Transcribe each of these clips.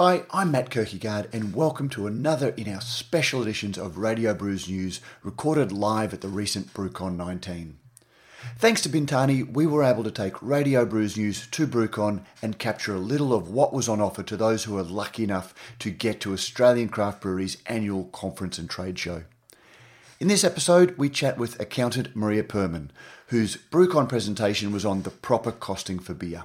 Hi, I'm Matt Kirkegaard, and welcome to another in our special editions of Radio Brews News, recorded live at the recent BrewCon 19. Thanks to Bintani, we were able to take Radio Brews News to BrewCon and capture a little of what was on offer to those who were lucky enough to get to Australian Craft Brewery's annual conference and trade show. In this episode, we chat with accountant Maria Pearman, whose BrewCon presentation was on the proper costing for beer.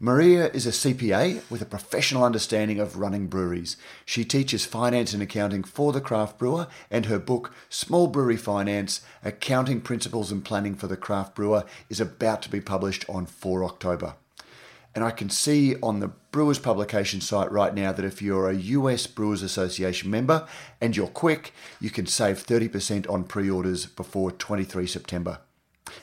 Maria is a CPA with a professional understanding of running breweries. She teaches finance and accounting for the craft brewer, and her book, Small Brewery Finance Accounting Principles and Planning for the Craft Brewer, is about to be published on 4 October. And I can see on the Brewers Publication site right now that if you're a US Brewers Association member and you're quick, you can save 30% on pre orders before 23 September.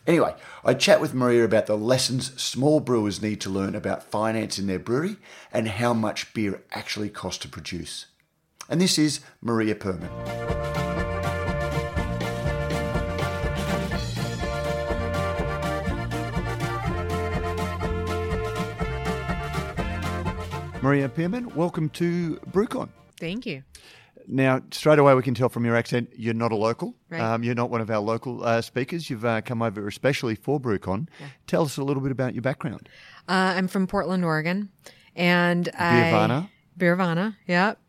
Anyway, I chat with Maria about the lessons small brewers need to learn about finance in their brewery and how much beer actually costs to produce. And this is Maria Pearman. Maria Pearman, welcome to BrewCon. Thank you. Now, straight away, we can tell from your accent you're not a local. Right. Um, you're not one of our local uh, speakers. You've uh, come over especially for BrewCon. Tell us a little bit about your background. Uh, I'm from Portland, Oregon, and I Beervana? Beervana, yep.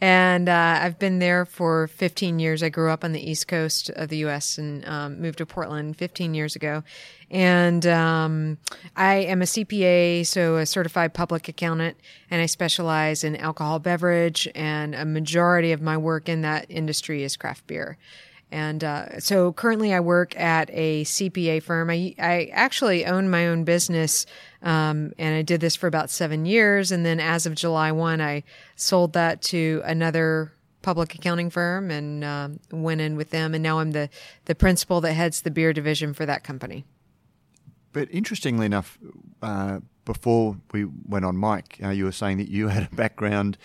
And uh, I've been there for 15 years. I grew up on the East Coast of the U.S. and um, moved to Portland 15 years ago. And um, I am a CPA, so a certified public accountant, and I specialize in alcohol beverage. And a majority of my work in that industry is craft beer. And uh, so currently I work at a CPA firm. I, I actually own my own business, um, and I did this for about seven years. And then as of July 1, I sold that to another public accounting firm and um, went in with them. And now I'm the, the principal that heads the beer division for that company. But interestingly enough, uh, before we went on mic, uh, you were saying that you had a background,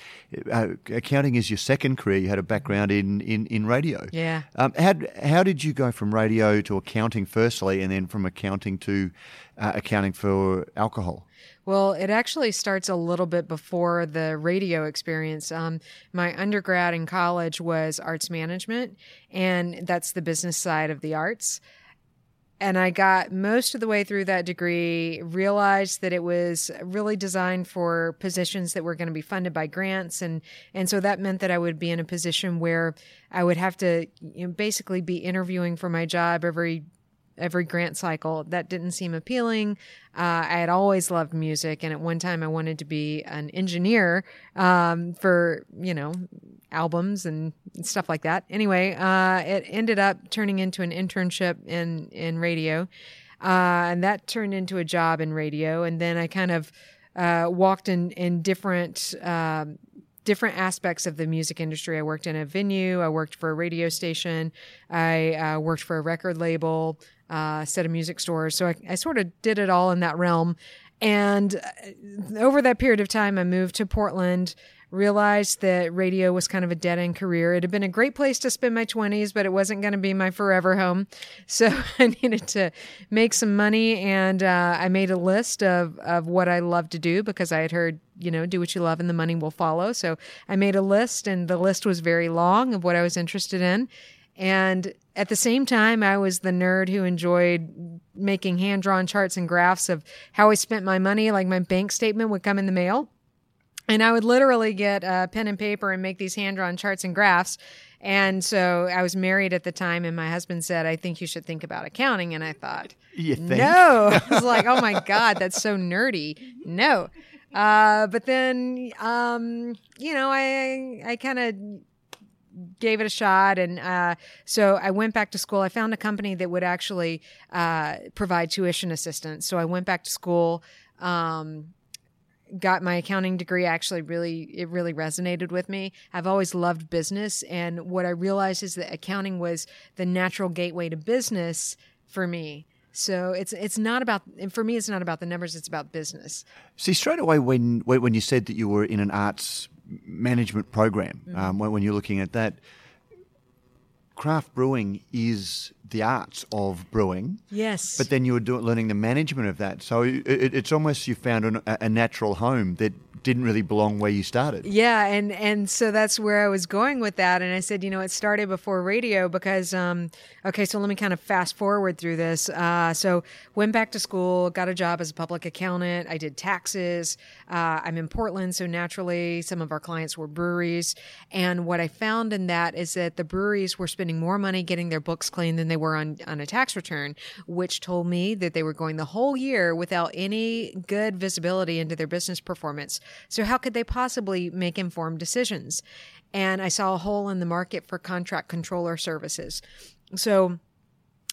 uh, accounting is your second career. You had a background in, in, in radio. Yeah. Um, how, how did you go from radio to accounting firstly, and then from accounting to uh, accounting for alcohol? Well, it actually starts a little bit before the radio experience. Um, my undergrad in college was arts management, and that's the business side of the arts. And I got most of the way through that degree, realized that it was really designed for positions that were going to be funded by grants. And, and so that meant that I would be in a position where I would have to you know, basically be interviewing for my job every every grant cycle. That didn't seem appealing. Uh, I had always loved music, and at one time I wanted to be an engineer um, for you know albums and stuff like that. Anyway, uh, it ended up turning into an internship in in radio, uh, and that turned into a job in radio. And then I kind of uh, walked in in different. Different aspects of the music industry. I worked in a venue. I worked for a radio station. I uh, worked for a record label, uh, set of music stores. So I, I sort of did it all in that realm. And uh, over that period of time, I moved to Portland. Realized that radio was kind of a dead end career. It had been a great place to spend my 20s, but it wasn't going to be my forever home. So I needed to make some money. And uh, I made a list of, of what I love to do because I had heard you know, do what you love and the money will follow. So I made a list and the list was very long of what I was interested in. And at the same time, I was the nerd who enjoyed making hand drawn charts and graphs of how I spent my money. Like my bank statement would come in the mail. And I would literally get a pen and paper and make these hand drawn charts and graphs. And so I was married at the time, and my husband said, I think you should think about accounting. And I thought, You think? no. I was like, oh my God, that's so nerdy. No. Uh, but then, um, you know, I, I kind of gave it a shot. And uh, so I went back to school. I found a company that would actually uh, provide tuition assistance. So I went back to school. Um, got my accounting degree actually really it really resonated with me. I've always loved business and what i realized is that accounting was the natural gateway to business for me. So it's it's not about and for me it's not about the numbers it's about business. See, straight away when when you said that you were in an arts management program, um, when, when you're looking at that, craft brewing is the arts of brewing. Yes. But then you were doing, learning the management of that. So it, it's almost you found an, a natural home that didn't really belong where you started. Yeah, and and so that's where I was going with that. And I said, you know, it started before radio because, um, okay, so let me kind of fast forward through this. Uh, so went back to school, got a job as a public accountant. I did taxes. Uh, I'm in Portland, so naturally, some of our clients were breweries. And what I found in that is that the breweries were spending more money getting their books clean than they were on on a tax return, which told me that they were going the whole year without any good visibility into their business performance. So, how could they possibly make informed decisions? And I saw a hole in the market for contract controller services. So,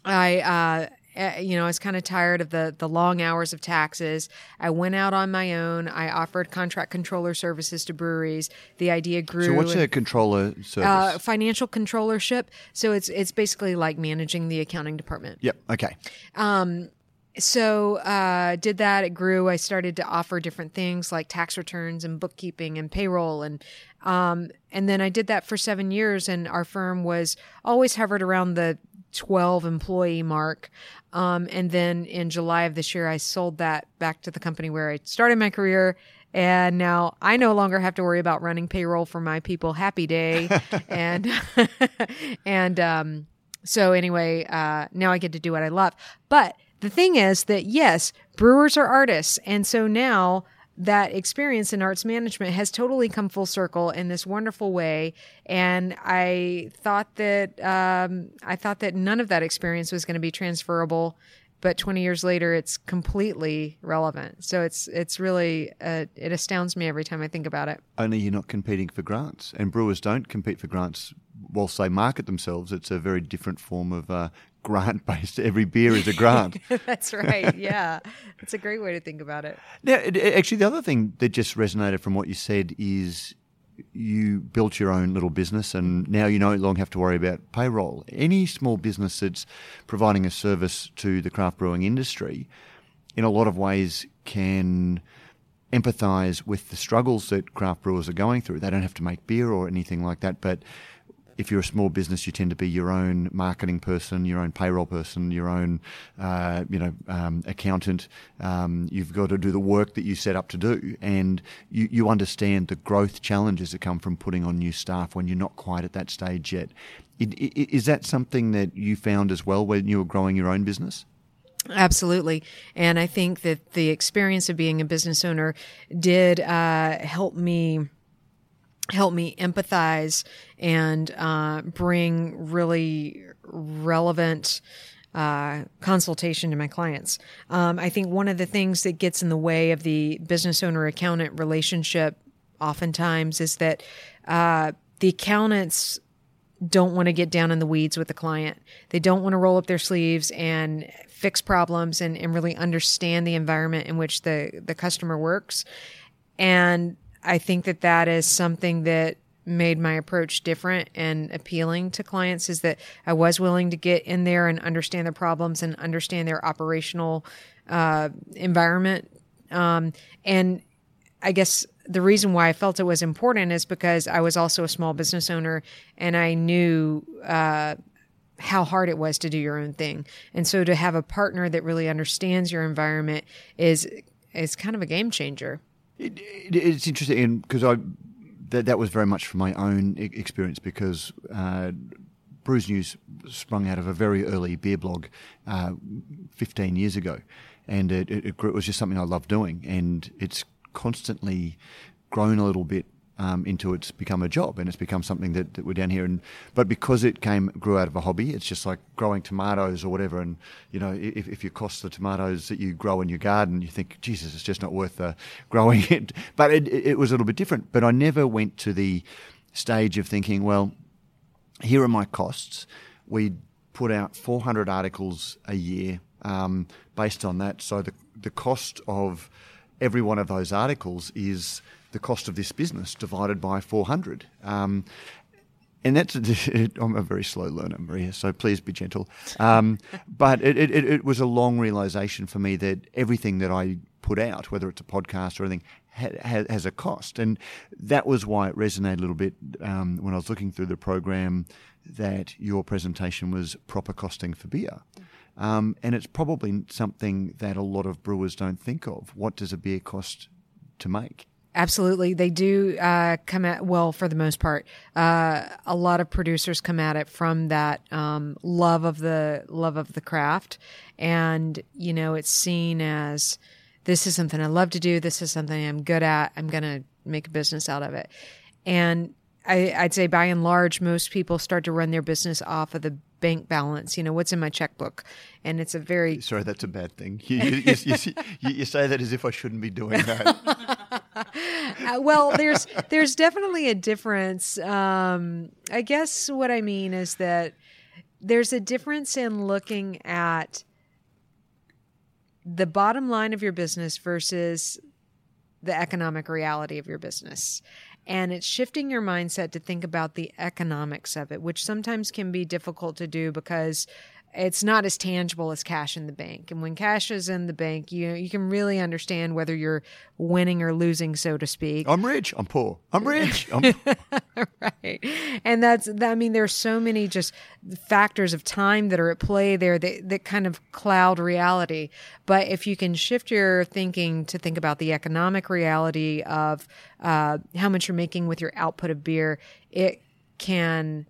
I, uh, eh, you know, I was kind of tired of the the long hours of taxes. I went out on my own. I offered contract controller services to breweries. The idea grew. So, what's a controller service? Uh, financial controllership. So it's it's basically like managing the accounting department. Yep. Okay. Um, so uh, did that it grew i started to offer different things like tax returns and bookkeeping and payroll and um, and then i did that for seven years and our firm was always hovered around the 12 employee mark um, and then in july of this year i sold that back to the company where i started my career and now I no longer have to worry about running payroll for my people. Happy day, and and um, so anyway, uh, now I get to do what I love. But the thing is that yes, brewers are artists. And so now that experience in arts management has totally come full circle in this wonderful way. And I thought that um, I thought that none of that experience was going to be transferable but 20 years later it's completely relevant. So it's it's really uh, it astounds me every time i think about it. Only you're not competing for grants and brewers don't compete for grants whilst they market themselves. It's a very different form of uh, grant based every beer is a grant that's right yeah it's a great way to think about it now actually the other thing that just resonated from what you said is you built your own little business and now you no longer have to worry about payroll. Any small business that's providing a service to the craft brewing industry, in a lot of ways, can empathize with the struggles that craft brewers are going through. They don't have to make beer or anything like that, but if you're a small business, you tend to be your own marketing person, your own payroll person, your own, uh, you know, um, accountant. Um, you've got to do the work that you set up to do, and you, you understand the growth challenges that come from putting on new staff when you're not quite at that stage yet. It, it, is that something that you found as well when you were growing your own business? Absolutely. And I think that the experience of being a business owner did uh, help me help me empathize and uh, bring really relevant uh, consultation to my clients. Um, I think one of the things that gets in the way of the business owner accountant relationship oftentimes is that uh, the accountants don't want to get down in the weeds with the client. They don't want to roll up their sleeves and fix problems and, and really understand the environment in which the, the customer works. And I think that that is something that made my approach different and appealing to clients is that I was willing to get in there and understand their problems and understand their operational uh, environment. Um, and I guess the reason why I felt it was important is because I was also a small business owner and I knew uh, how hard it was to do your own thing. And so to have a partner that really understands your environment is is kind of a game changer. It, it, it's interesting because I that that was very much from my own experience because uh, Brews News sprung out of a very early beer blog uh, 15 years ago, and it, it, it was just something I loved doing, and it's constantly grown a little bit um, into it's become a job and it's become something that, that, we're down here. And but because it came grew out of a hobby, it's just like growing tomatoes or whatever. And you know, if, if you cost the tomatoes that you grow in your garden, you think, Jesus, it's just not worth uh, growing it. But it, it was a little bit different. But I never went to the stage of thinking, well, here are my costs. We put out 400 articles a year um, based on that. So the the cost of every one of those articles is the cost of this business divided by 400. Um, and that's I'm a very slow learner, Maria, so please be gentle. Um, but it, it, it, was a long realization for me that everything that I put out, whether it's a podcast or anything, ha- has a cost, and that was why it resonated a little bit um, when I was looking through the program. That your presentation was proper costing for beer. Um, and it's probably something that a lot of brewers don't think of. What does a beer cost to make? Absolutely, they do uh, come at well for the most part. Uh, a lot of producers come at it from that um, love of the love of the craft, and you know it's seen as this is something I love to do. This is something I'm good at. I'm going to make a business out of it, and I, I'd say by and large, most people start to run their business off of the bank balance. You know, what's in my checkbook, and it's a very sorry. That's a bad thing. You, you, you, you say that as if I shouldn't be doing that. uh, well, there's there's definitely a difference. Um, I guess what I mean is that there's a difference in looking at the bottom line of your business versus the economic reality of your business. And it's shifting your mindset to think about the economics of it, which sometimes can be difficult to do because it's not as tangible as cash in the bank. And when cash is in the bank, you you can really understand whether you're winning or losing, so to speak. I'm rich. I'm poor. I'm rich. I'm... right. And that's I mean, there's so many just factors of time that are at play there that that kind of cloud reality. But if you can shift your thinking to think about the economic reality of uh, how much you're making with your output of beer, it can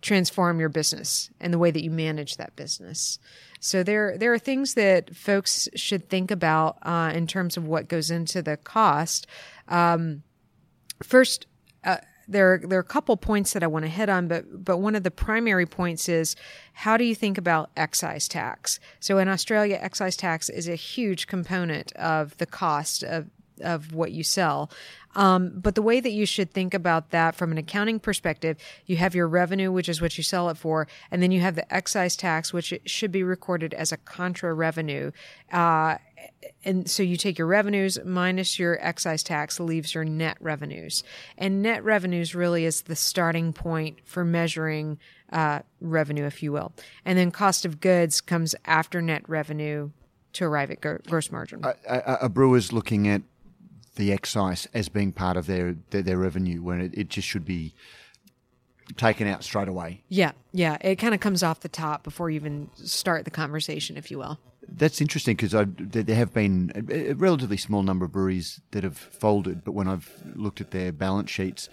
transform your business and the way that you manage that business. So there there are things that folks should think about uh, in terms of what goes into the cost. Um, first. Uh, there, there are a couple points that I want to hit on, but but one of the primary points is how do you think about excise tax? So in Australia, excise tax is a huge component of the cost of of what you sell. Um, but the way that you should think about that from an accounting perspective, you have your revenue, which is what you sell it for, and then you have the excise tax, which should be recorded as a contra revenue. Uh, and so you take your revenues minus your excise tax leaves your net revenues and net revenues really is the starting point for measuring uh, revenue if you will and then cost of goods comes after net revenue to arrive at gross margin a, a, a looking at the excise as being part of their their, their revenue when it, it just should be taken out straight away. Yeah, yeah. It kind of comes off the top before you even start the conversation, if you will. That's interesting because there have been a, a relatively small number of breweries that have folded, but when I've looked at their balance sheets,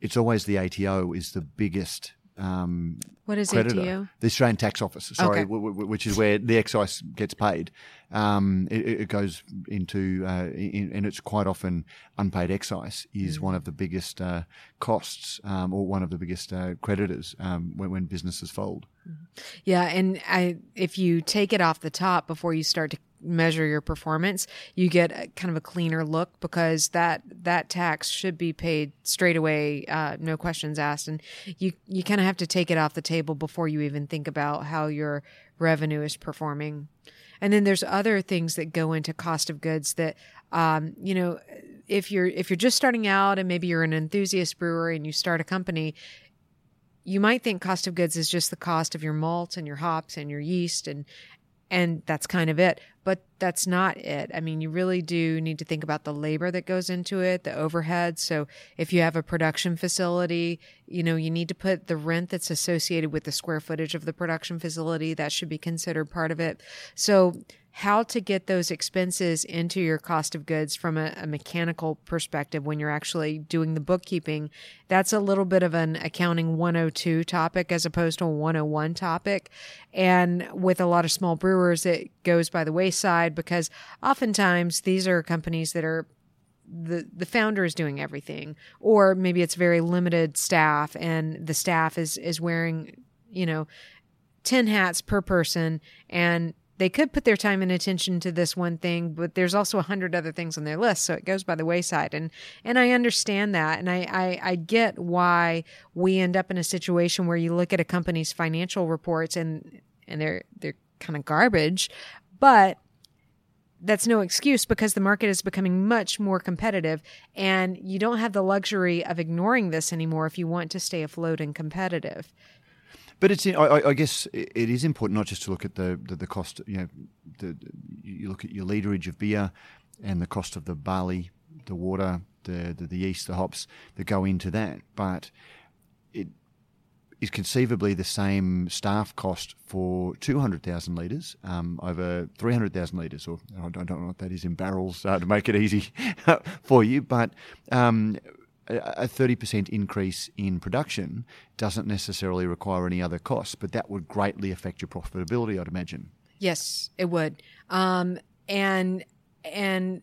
it's always the ATO is the biggest um, what is creditor, ATO? The Australian Tax Office, sorry, Okay. w- w- which is where the excise gets paid. Um, it, it goes into, uh, in, and it's quite often unpaid excise is one of the biggest uh, costs um, or one of the biggest uh, creditors um, when, when businesses fold. Yeah, and I if you take it off the top before you start to measure your performance, you get a, kind of a cleaner look because that that tax should be paid straight away, uh, no questions asked, and you you kind of have to take it off the table before you even think about how your revenue is performing. And then there's other things that go into cost of goods that um, you know if you're if you're just starting out and maybe you're an enthusiast brewer and you start a company you might think cost of goods is just the cost of your malt and your hops and your yeast and and that's kind of it. But that's not it. I mean you really do need to think about the labor that goes into it the overhead. So if you have a production facility you know you need to put the rent that's associated with the square footage of the production facility. That should be considered part of it. So how to get those expenses into your cost of goods from a, a, mechanical perspective when you're actually doing the bookkeeping. That's a little bit of an accounting 102 topic as opposed to a 101 topic. And with a lot of small brewers, it goes by the wayside because oftentimes these are companies that are the the founder is doing everything or maybe it's very limited staff and the staff is is wearing you know 10 hats per person and they could put their time and attention to this one thing, but there's also a hundred other things on their list, so it goes by the wayside. And and I understand that, and I, I I get why we end up in a situation where you look at a company's financial reports and and they're they're kind of garbage, but that's no excuse because the market is becoming much more competitive and you don't have the luxury of ignoring this anymore if you want to stay afloat and competitive. But it's, I, I guess, it is important not just to look at the the, the cost. You know, the, you look at your literage of beer. and the cost of the barley, the water, the, the, the yeast, the hops that go into that. But it is conceivably the same staff cost for 200,000 litres um, over 300,000 litres, or I don't, know what that is in barrels uh, to make it easy for you, but um, a 30% increase in production doesn't necessarily require any other costs, but that would greatly affect your profitability, I'd imagine. Yes, it would. Um, and and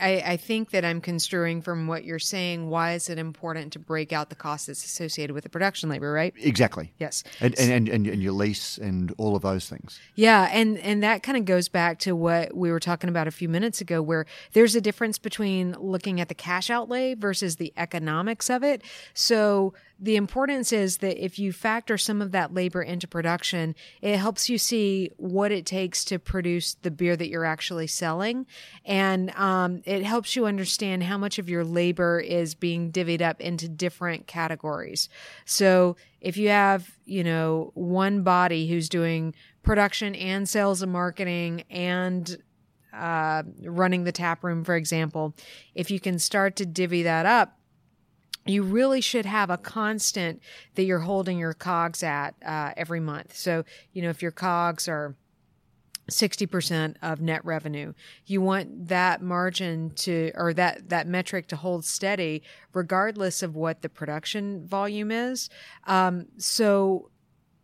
I, I, think that I'm construing from what you're saying. Why is it important to break out the cost that's associated with the production labor, right? Exactly. Yes. And and, and, and your lease and all of those things. Yeah, and and that kind of goes back to what we were talking about a few minutes ago, where there's a difference between looking at the cash outlay versus the economics of it. So the importance is that if you factor some of that labor into production, it helps you see what it takes to produce the beer that you're actually selling. And um, it helps you understand how much of your labor is being divvied up into different categories. So if you have, you know, one body who's doing production and sales and marketing and uh, running the tap room, for example, if you can start to divvy that up, you really should have a constant that you're holding your cogs at uh, every month. So, you know, if your cogs are 60% of net revenue, you want that margin to, or that, that metric to hold steady regardless of what the production volume is. Um, so,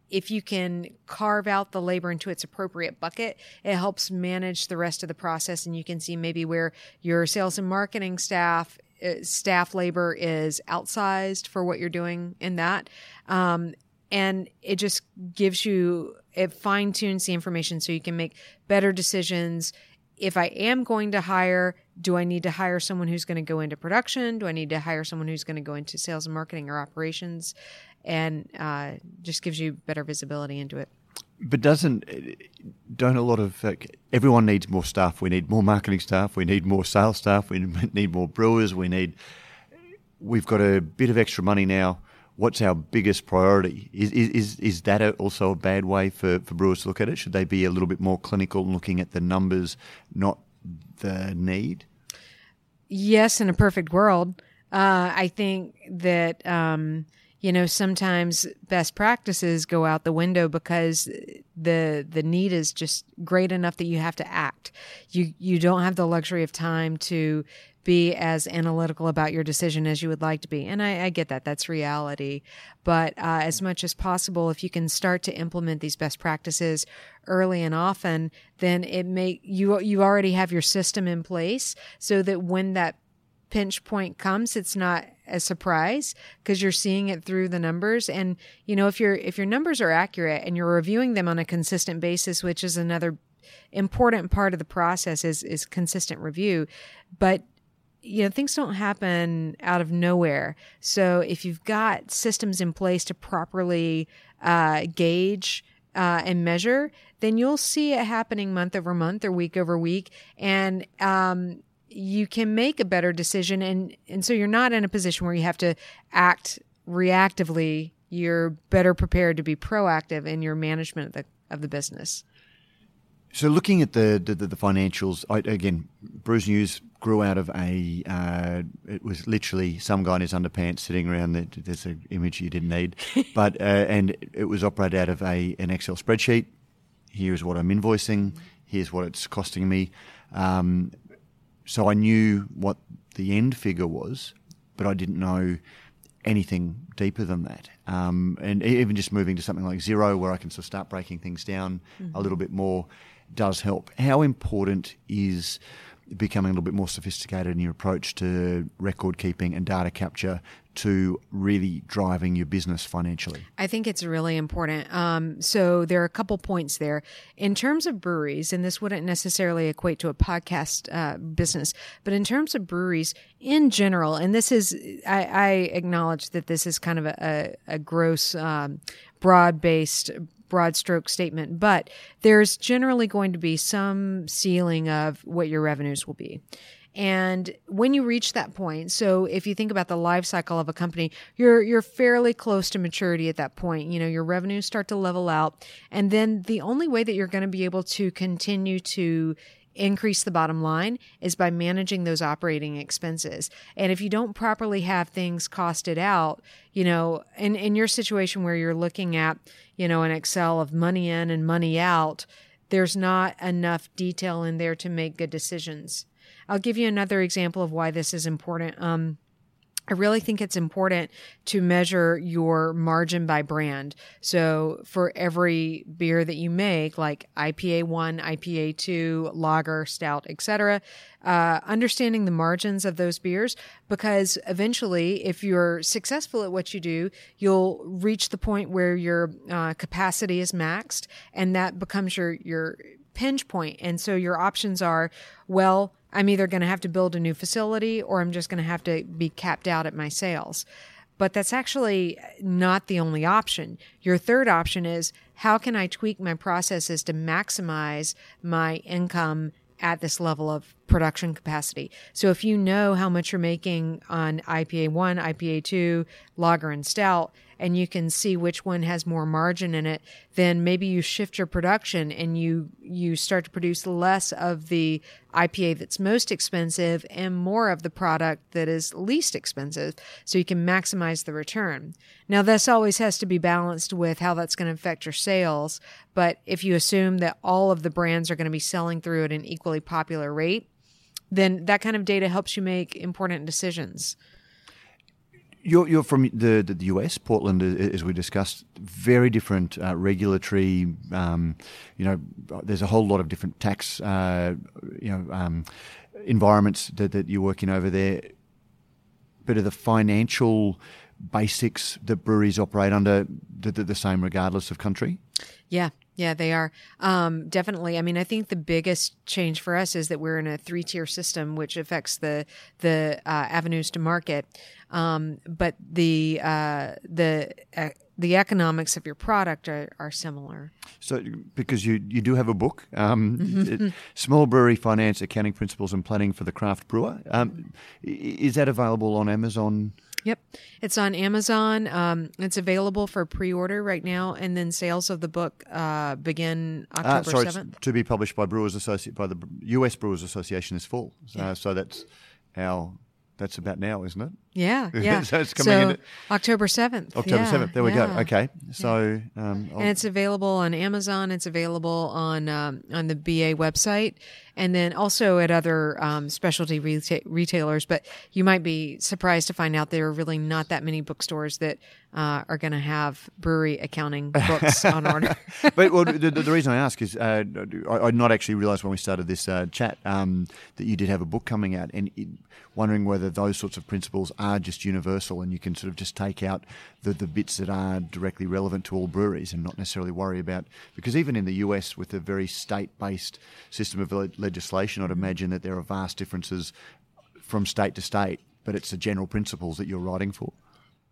if you can carve out the labor into its appropriate bucket, it helps manage the rest of the process. And you can see maybe where your sales and marketing staff staff labor is outsized for what you're doing in that. Um, and it just gives you, it fine tunes the information so you can make better decisions. If I am going to hire, do I need to hire someone who's going to go into production? Do I need to hire someone who's going to go into sales and marketing or operations? And uh, just gives you better visibility into it. But doesn't don't a lot of everyone needs more staff? We need more marketing staff. We need more sales staff. We need more brewers. We need. We've got a bit of extra money now. What's our biggest priority? Is is is that also a bad way for, for brewers to look at it? Should they be a little bit more clinical, looking at the numbers, not the need? Yes, in a perfect world, uh, I think that. Um, you know sometimes best practices go out the window because the the need is just great enough that you have to act. You you don't have the luxury of time to be as analytical about your decision as you would like to be. And i, I get that. That's reality. But uh, as much as possible if you can start to implement these best practices early and often then it may you you already have your system in place so that when that pinch point comes, it's not a surprise because you're seeing it through the numbers. And, you know, if your if your numbers are accurate and you're reviewing them on a consistent basis, which is another important part of the process is is consistent review. But you know things don't happen out of nowhere so if you've got systems in place to properly uh, gauge uh, and measure then you'll see it happening month over month or week over week and um, you can make a better decision and and so you're not in a position where you have to act reactively. You're better prepared to be proactive in your management of the of the business. So looking at the the, the financials I, again Brews News grew out of a uh, it was literally some guy in his underpants sitting around the, there's an image you didn't need but uh, and it was operated out of a an excel spreadsheet. Here's what i'm invoicing. Here's what it's costing me. Um, so I knew what the end figure was, but I didn't know anything deeper than that. Um, and even just moving to something like Xero, where I can sort of start breaking things down mm-hmm. a little bit more, does help. How important is becoming a little bit more sophisticated in your approach to record keeping and data capture to really driving your business financially? I think it's really important. Um, so there are a couple points there. In terms of breweries, and this wouldn't necessarily equate to a podcast uh, business, but in terms of breweries in general, and this is, I, I acknowledge that this is kind of a, a, a gross, um, broad based broad stroke statement, but there's generally going to be some ceiling of what your revenues will be. And when you reach that point, so if you think about the life cycle of a company, you're you're fairly close to maturity at that point. You know, your revenues start to level out, and then the only way that you're going to be able to continue to increase the bottom line is by managing those operating expenses. And if you don't properly have things costed out, you know, in, in your situation where you're looking at, you know, an Excel of money in and money out, there's not enough detail in there to make good decisions. I'll give you another example of why this is important. Um, I really think it's important to measure your margin by brand. So for every beer that you make, like IPA one, IPA two, lager, stout, etc., uh, understanding the margins of those beers, because eventually, if you're successful at what you do, you'll reach the point where your uh, capacity is maxed, and that becomes your your pinch point. And so your options are, well I'm either going to have to build a new facility or I'm just going to have to be capped out at my sales. But that's actually not the only option. Your third option is how can I tweak my processes to maximize my income at this level of production capacity. So if you know how much you're making on IPA 1, IPA 2, lager and stout and you can see which one has more margin in it, then maybe you shift your production and you you start to produce less of the IPA that's most expensive and more of the product that is least expensive so you can maximize the return. Now this always has to be balanced with how that's going to affect your sales, but if you assume that all of the brands are going to be selling through at an equally popular rate, then that kind of data helps you make important decisions. You're, you're from the, the, US, Portland, as we discussed. Very different uh, regulatory. Um, you know, there's a whole lot of different tax, uh, you know, um, environments that, that you're working over there. But are the financial basics that breweries operate under the, the, the same regardless of country? Yeah, yeah, they are. Um, definitely. I mean, I think the biggest change for us is that we're in a three tier system, which affects the the uh, avenues to market. Um, but the uh, the uh, the economics of your product are, are similar. So, because you you do have a book, um, mm-hmm. Small Brewery Finance, Accounting Principles and Planning for the Craft Brewer. Um, is that available on Amazon? Yep, it's on Amazon. Um, it's available for pre-order right now, and then sales of the book uh, begin October seventh. Uh, to be published by Brewers Associate by the U.S. Brewers Association is full. Yeah. Uh, so that's our that's about now, isn't it? Yeah, yeah. so it's coming so, in October seventh. October seventh. Yeah, there we yeah. go. Okay, so um, and it's available on Amazon. It's available on um, on the BA website, and then also at other um, specialty reta- retailers. But you might be surprised to find out there are really not that many bookstores that uh, are going to have brewery accounting books on order. but well, the, the, reason I ask is uh, I, would not actually realised when we started this uh, chat um, that you did have a book coming out, and it, wondering whether those sorts of principles are just universal and you can sort of just take out the, the bits that are directly relevant to all breweries and not necessarily worry about because even in the US with a very state based system of legislation, I'd imagine that there are vast differences from state to state, but it's the general principles that you're writing for.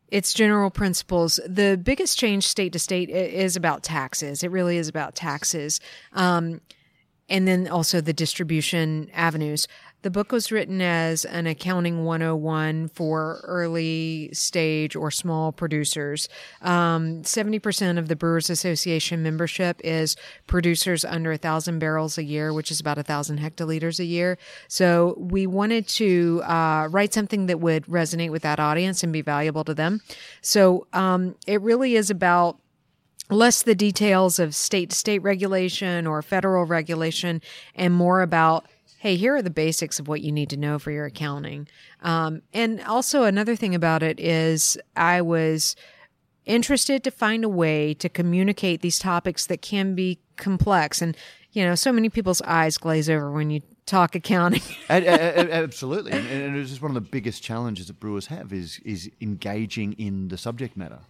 It's general principles. The biggest change state to state is about taxes. It really is about taxes. Um, and then also the distribution avenues. The book was written as an accounting 101 for early stage or small producers. Um, 70% of the Brewers Association membership is producers under a thousand barrels a year, which is about a thousand hectoliters a year. So we wanted to uh, write something that would resonate with that audience and be valuable to them. So um, it really is about less the details of state to state regulation or federal regulation and more about hey, here are the basics of what you need to know for your accounting. Um, and also, another thing about it is I was interested to find a way to communicate these topics that can be complex. And, you know, so many people's eyes glaze over when you talk accounting. Absolutely. And it's just one of the biggest challenges that brewers have is, is engaging in the subject matter.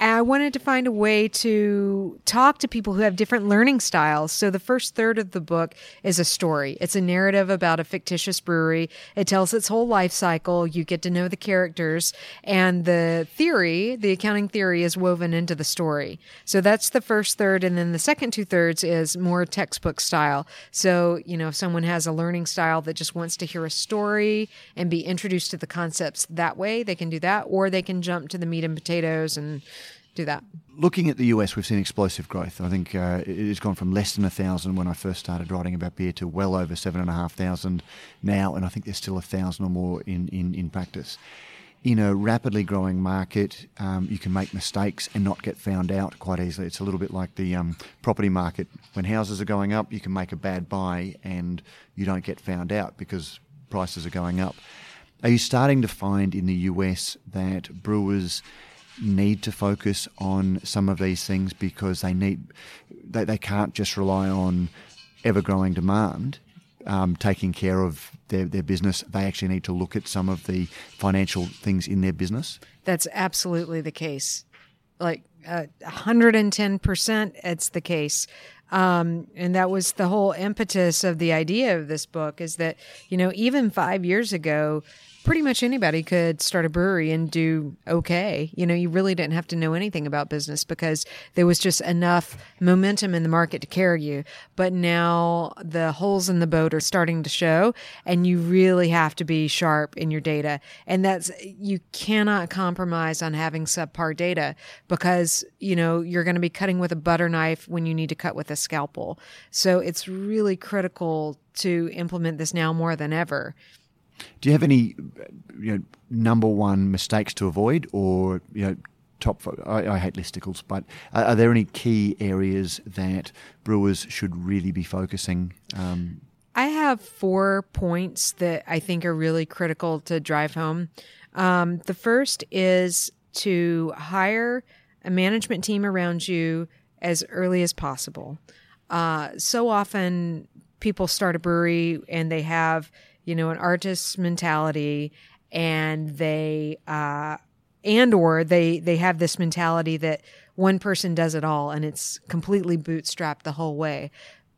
I wanted to find a way to talk to people who have different learning styles. So the first third of the book is a story. It's a narrative about a fictitious brewery. It tells its whole life cycle. You get to know the characters and the theory, the accounting theory is woven into the story. So that's the first third. And then the second two thirds is more textbook style. So, you know, if someone has a learning style that just wants to hear a story and be introduced to the concepts that way, they can do that, or they can jump to the meat and potatoes and do that. Looking at the US, we've seen explosive growth. I think uh, it has gone from less than a thousand when I first started writing about beer to well over seven and a half thousand now, and I think there's still a thousand or more in, in, in practice. In a rapidly growing market, um, you can make mistakes and not get found out quite easily. It's a little bit like the um, property market. When houses are going up, you can make a bad buy and you don't get found out because prices are going up. Are you starting to find in the US that brewers need to focus on some of these things because they need they, they can't just rely on ever growing demand um, taking care of their, their business. They actually need to look at some of the financial things in their business. That's absolutely the case. Like uh, 110% it's the case. Um, and that was the whole impetus of the idea of this book is that you know even five years ago pretty much anybody could start a brewery and do okay. You know, you really didn't have to know anything about business because there was just enough momentum in the market to carry you. But now the holes in the boat are starting to show and you really have to be sharp in your data. And that's, you cannot compromise on having subpar data because, you know, you're going to be cutting with a butter knife when you need to cut with a scalpel. So it's really critical to implement this now more than ever. Do you have any you know, number one mistakes to avoid, or you know, top? I, I hate listicles, but are, are, there any key areas that brewers should really be focusing? Um, I have four points that I think are really critical to drive home. Um, the first is to hire a management team around you as early as possible. Uh, so often people start a brewery and they have you know, an artist's mentality and they, uh, and or they, they have this mentality that one person does it all and it's completely bootstrapped the whole way.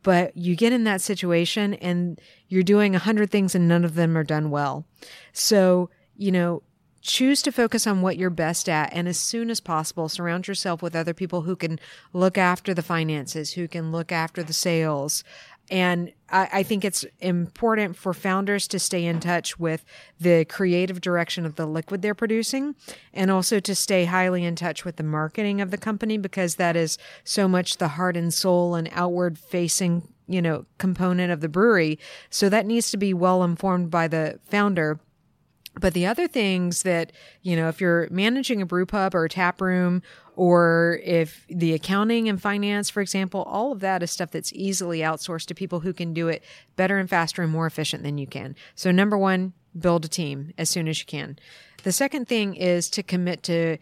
But you get in that situation and you're doing a hundred things and none of them are done well. So, you know, choose to focus on what you're best at and as soon as possible surround yourself with other people who can look after the finances who can look after the sales and I, I, think it's important for founders to stay in touch with the creative direction of the liquid they're producing and also to stay highly in touch with the marketing of the company because that is so much the heart and soul and outward facing, you know, component of the brewery. So that needs to be well informed by the founder but the other things that, you know, if you're managing a brew pub or a tap room, or if the accounting and finance, for example, all of that is stuff that's easily outsourced to people who can do it better and faster and more efficient than you can. So, number one, build a team as soon as you can. The second thing is to commit to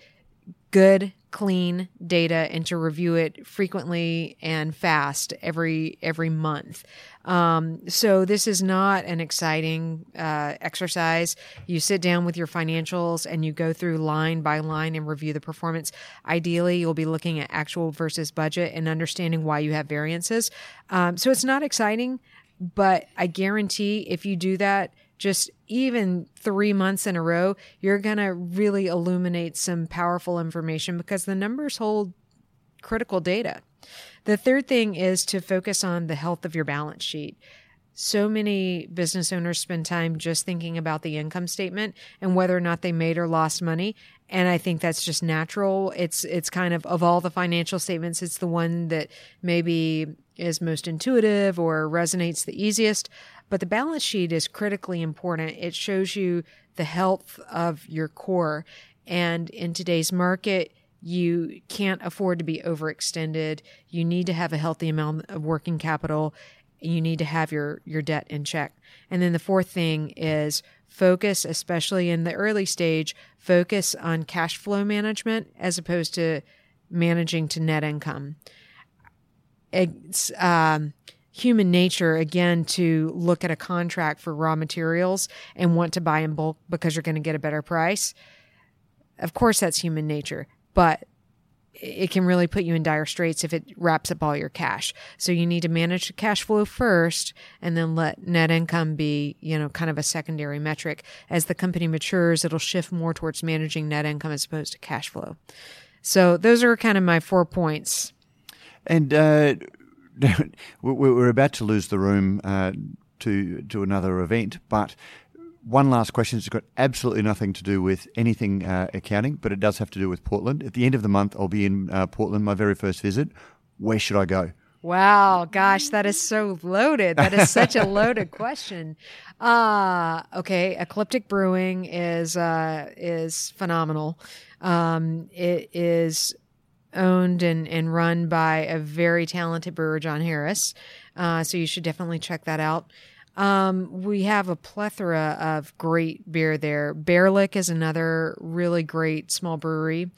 good clean data and to review it frequently and fast every every month. Um, so this is not an exciting uh, exercise. You sit down with your financials and you go through line by line and review the performance. Ideally, you'll be looking at actual versus budget and understanding why you have variances. Um, so it's not exciting, but I guarantee if you do that just even three months in a row, you're going to really illuminate some powerful information because the numbers hold critical data. The third thing is to focus on the health of your balance sheet. So many business owners spend time just thinking about the income statement and whether or not they made or lost money. And I think that's just natural. It's, it's kind of, of all the financial statements, it's the one that maybe is most intuitive or resonates the easiest. But the balance sheet is critically important. It shows you the health of your core. And in today's market, you can't afford to be overextended. You need to have a healthy amount of working capital. You need to have your, your debt in check. And then the fourth thing is focus, especially in the early stage, focus on cash flow management as opposed to managing to net income. It's, um, human nature again to look at a contract for raw materials and want to buy in bulk because you're going to get a better price. Of course, that's human nature, but it can really put you in dire straits if it wraps up all your cash. So you need to manage the cash flow first and then let net income be, you know, kind of a secondary metric. As the company matures, it'll shift more towards managing net income as opposed to cash flow. So those are kind of my four points. And uh, we're about to lose the room uh, to to another event, but one last question. It's got absolutely nothing to do with anything uh, accounting, but it does have to do with Portland. At the end of the month, I'll be in uh, Portland, my very first visit. Where should I go? Wow, gosh, that is so loaded. That is such a loaded question. Uh okay, Ecliptic Brewing is uh is phenomenal. Um it is owned and, and run by a very talented brewer, John Harris. Uh, so you should definitely check that out. Um, we have a plethora of great beer there. Baerlic is another really great small brewery.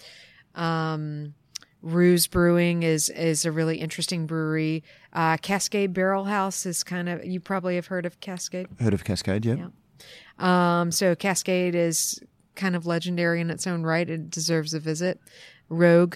Um, Ruse Brewing is is a really interesting brewery. Uh, Cascade Barrel House is kind of you probably have heard of Cascade. Heard of Cascade, yeah. yeah. Um, so Cascade is kind of legendary in its own right. It deserves a visit. Rogue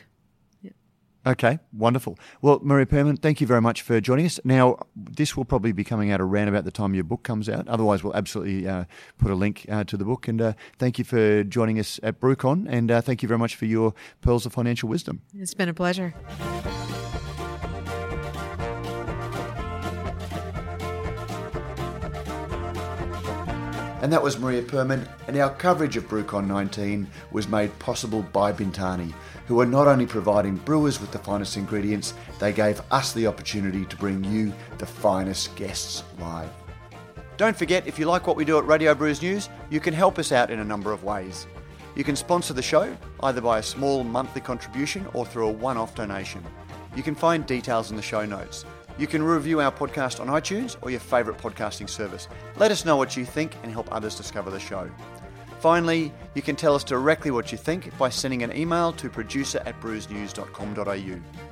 Okay, wonderful. Well, Maria Pearman, thank you very much for joining us. Now, this will probably be coming out around about the time your book comes out. Otherwise, we'll absolutely uh, put a link uh, to the book. And uh, thank you for joining us at BrewCon. And uh, thank you very much for your pearls of financial wisdom. It's been a pleasure. And that was Maria Pearman, and our coverage of BrewCon 19 was made possible by Bintani who are not only providing brewers with the finest ingredients, they gave us the opportunity to bring you the finest guests live. Don't forget, if you like what we do at Radio Brews News, you can help us out in a number of ways. You can sponsor the show either by a small monthly contribution or through a one off donation. You can find details in the show notes. You can review our podcast on iTunes or your favourite podcasting service. Let us know what you think and help others discover the show. Finally, you can tell us directly what you think by sending an email to producer at brewsnews.com.au.